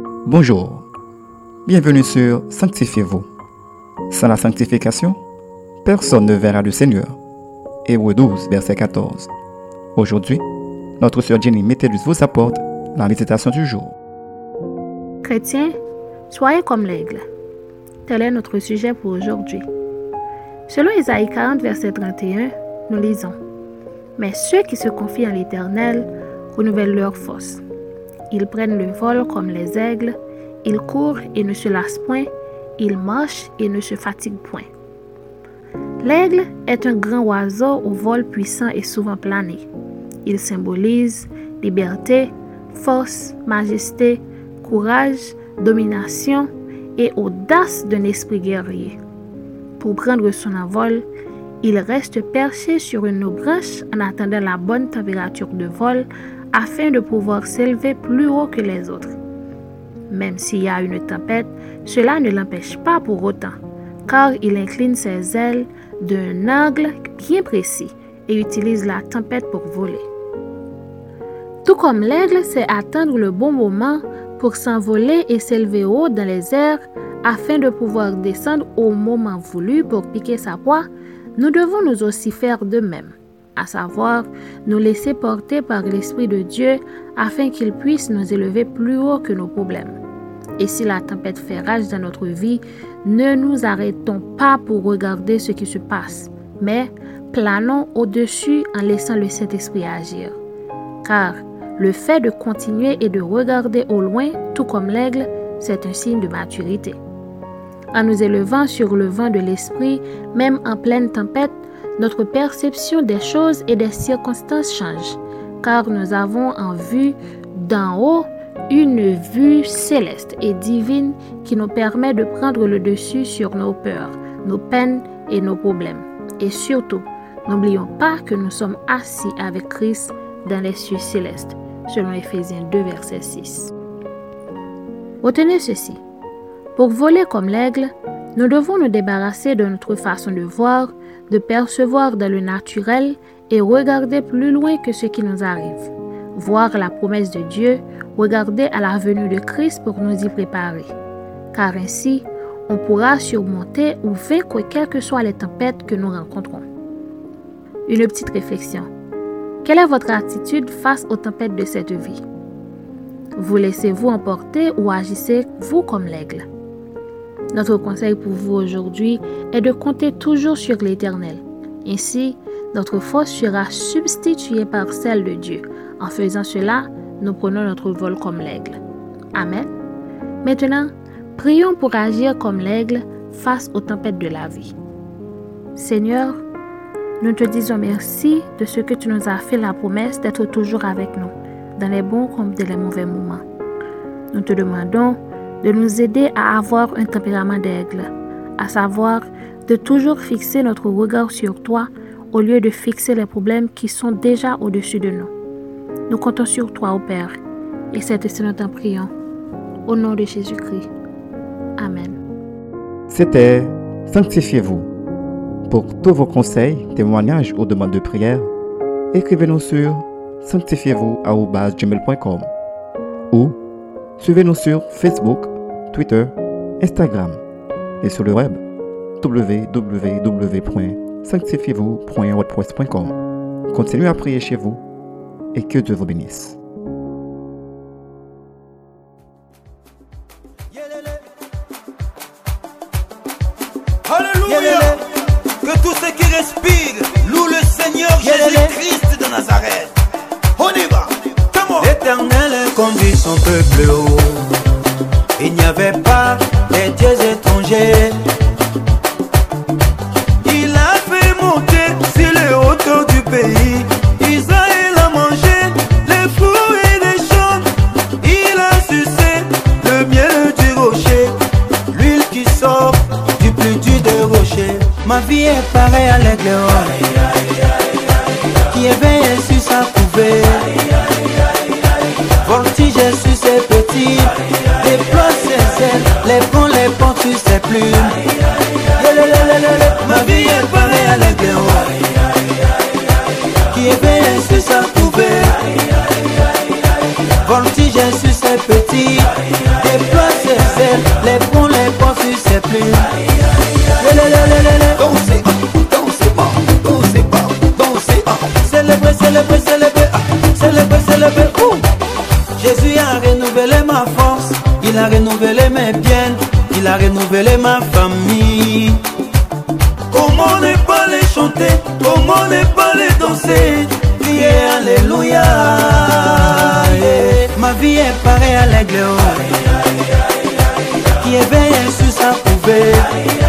Bonjour, bienvenue sur Sanctifiez-vous. Sans la sanctification, personne ne verra le Seigneur. Hébreu 12, verset 14. Aujourd'hui, notre sœur Jenny Métellus vous apporte la méditation du jour. Chrétiens, soyez comme l'aigle. Tel est notre sujet pour aujourd'hui. Selon Isaïe 40, verset 31, nous lisons Mais ceux qui se confient en l'Éternel renouvellent leur force. Ils prennent le vol comme les aigles, ils courent et ne se lassent point, ils marchent et ne se fatiguent point. L'aigle est un grand oiseau au vol puissant et souvent plané. Il symbolise liberté, force, majesté, courage, domination et audace d'un esprit guerrier. Pour prendre son envol, il reste perché sur une branche en attendant la bonne température de vol afin de pouvoir s'élever plus haut que les autres. Même s'il y a une tempête, cela ne l'empêche pas pour autant, car il incline ses ailes d'un angle bien précis et utilise la tempête pour voler. Tout comme l'aigle sait attendre le bon moment pour s'envoler et s'élever haut dans les airs afin de pouvoir descendre au moment voulu pour piquer sa proie, nous devons nous aussi faire de même à savoir nous laisser porter par l'Esprit de Dieu afin qu'il puisse nous élever plus haut que nos problèmes. Et si la tempête fait rage dans notre vie, ne nous arrêtons pas pour regarder ce qui se passe, mais planons au-dessus en laissant le Saint-Esprit agir. Car le fait de continuer et de regarder au loin, tout comme l'aigle, c'est un signe de maturité. En nous élevant sur le vent de l'Esprit, même en pleine tempête, notre perception des choses et des circonstances change, car nous avons en vue d'en haut une vue céleste et divine qui nous permet de prendre le dessus sur nos peurs, nos peines et nos problèmes. Et surtout, n'oublions pas que nous sommes assis avec Christ dans les cieux célestes, selon Ephésiens 2, verset 6. Retenez ceci. Pour voler comme l'aigle, nous devons nous débarrasser de notre façon de voir, de percevoir dans le naturel et regarder plus loin que ce qui nous arrive. Voir la promesse de Dieu, regarder à la venue de Christ pour nous y préparer. Car ainsi, on pourra surmonter ou vaincre quelles que soient les tempêtes que nous rencontrons. Une petite réflexion. Quelle est votre attitude face aux tempêtes de cette vie? Vous laissez-vous emporter ou agissez-vous comme l'aigle? Notre conseil pour vous aujourd'hui est de compter toujours sur l'Éternel. Ainsi, notre force sera substituée par celle de Dieu. En faisant cela, nous prenons notre vol comme l'aigle. Amen. Maintenant, prions pour agir comme l'aigle face aux tempêtes de la vie. Seigneur, nous te disons merci de ce que tu nous as fait la promesse d'être toujours avec nous, dans les bons comme dans les mauvais moments. Nous te demandons de nous aider à avoir un tempérament d'aigle, à savoir de toujours fixer notre regard sur toi au lieu de fixer les problèmes qui sont déjà au-dessus de nous. Nous comptons sur toi, ô Père, et c'est ce que nous prions. Au nom de Jésus-Christ. Amen. C'était Sanctifiez-vous. Pour tous vos conseils, témoignages ou demandes de prière, écrivez-nous sur sanctifiez-vous ou Suivez-nous sur Facebook, Twitter, Instagram et sur le web www.sanctifiez-vous.wordpress.com. Continuez à prier chez vous et que Dieu vous bénisse. Alléluia! Que tous ceux qui respirent louent le Seigneur Jésus-Christ de Nazareth. Conduit son peuple haut. Il n'y avait pas les dieux étrangers. Il a fait monter sur les hauteurs du pays. Israël a mangé les fruits et les champs. Il a sucé le miel du rocher. L'huile qui sort du plus dur des rochers. Ma vie est pareille à l'aigle qui éveille sur sa couvée. sortir. Déploie ses ailes, les ponts, les ponts sur ses plumes. Ma vie est parée à l'intérieur. Qui est bien sur sa poubelle. Voltige sur ses petits. Déploie ses ailes, les ponts, les ponts sur plumes. Il a renouvelé mes biens, il a renouvelé ma famille. Comment ne pas les chanter, comment ne pas les danser, prier Alléluia. Ma vie est pareille à l'aigle, oh. qui éveille sur sa couvée.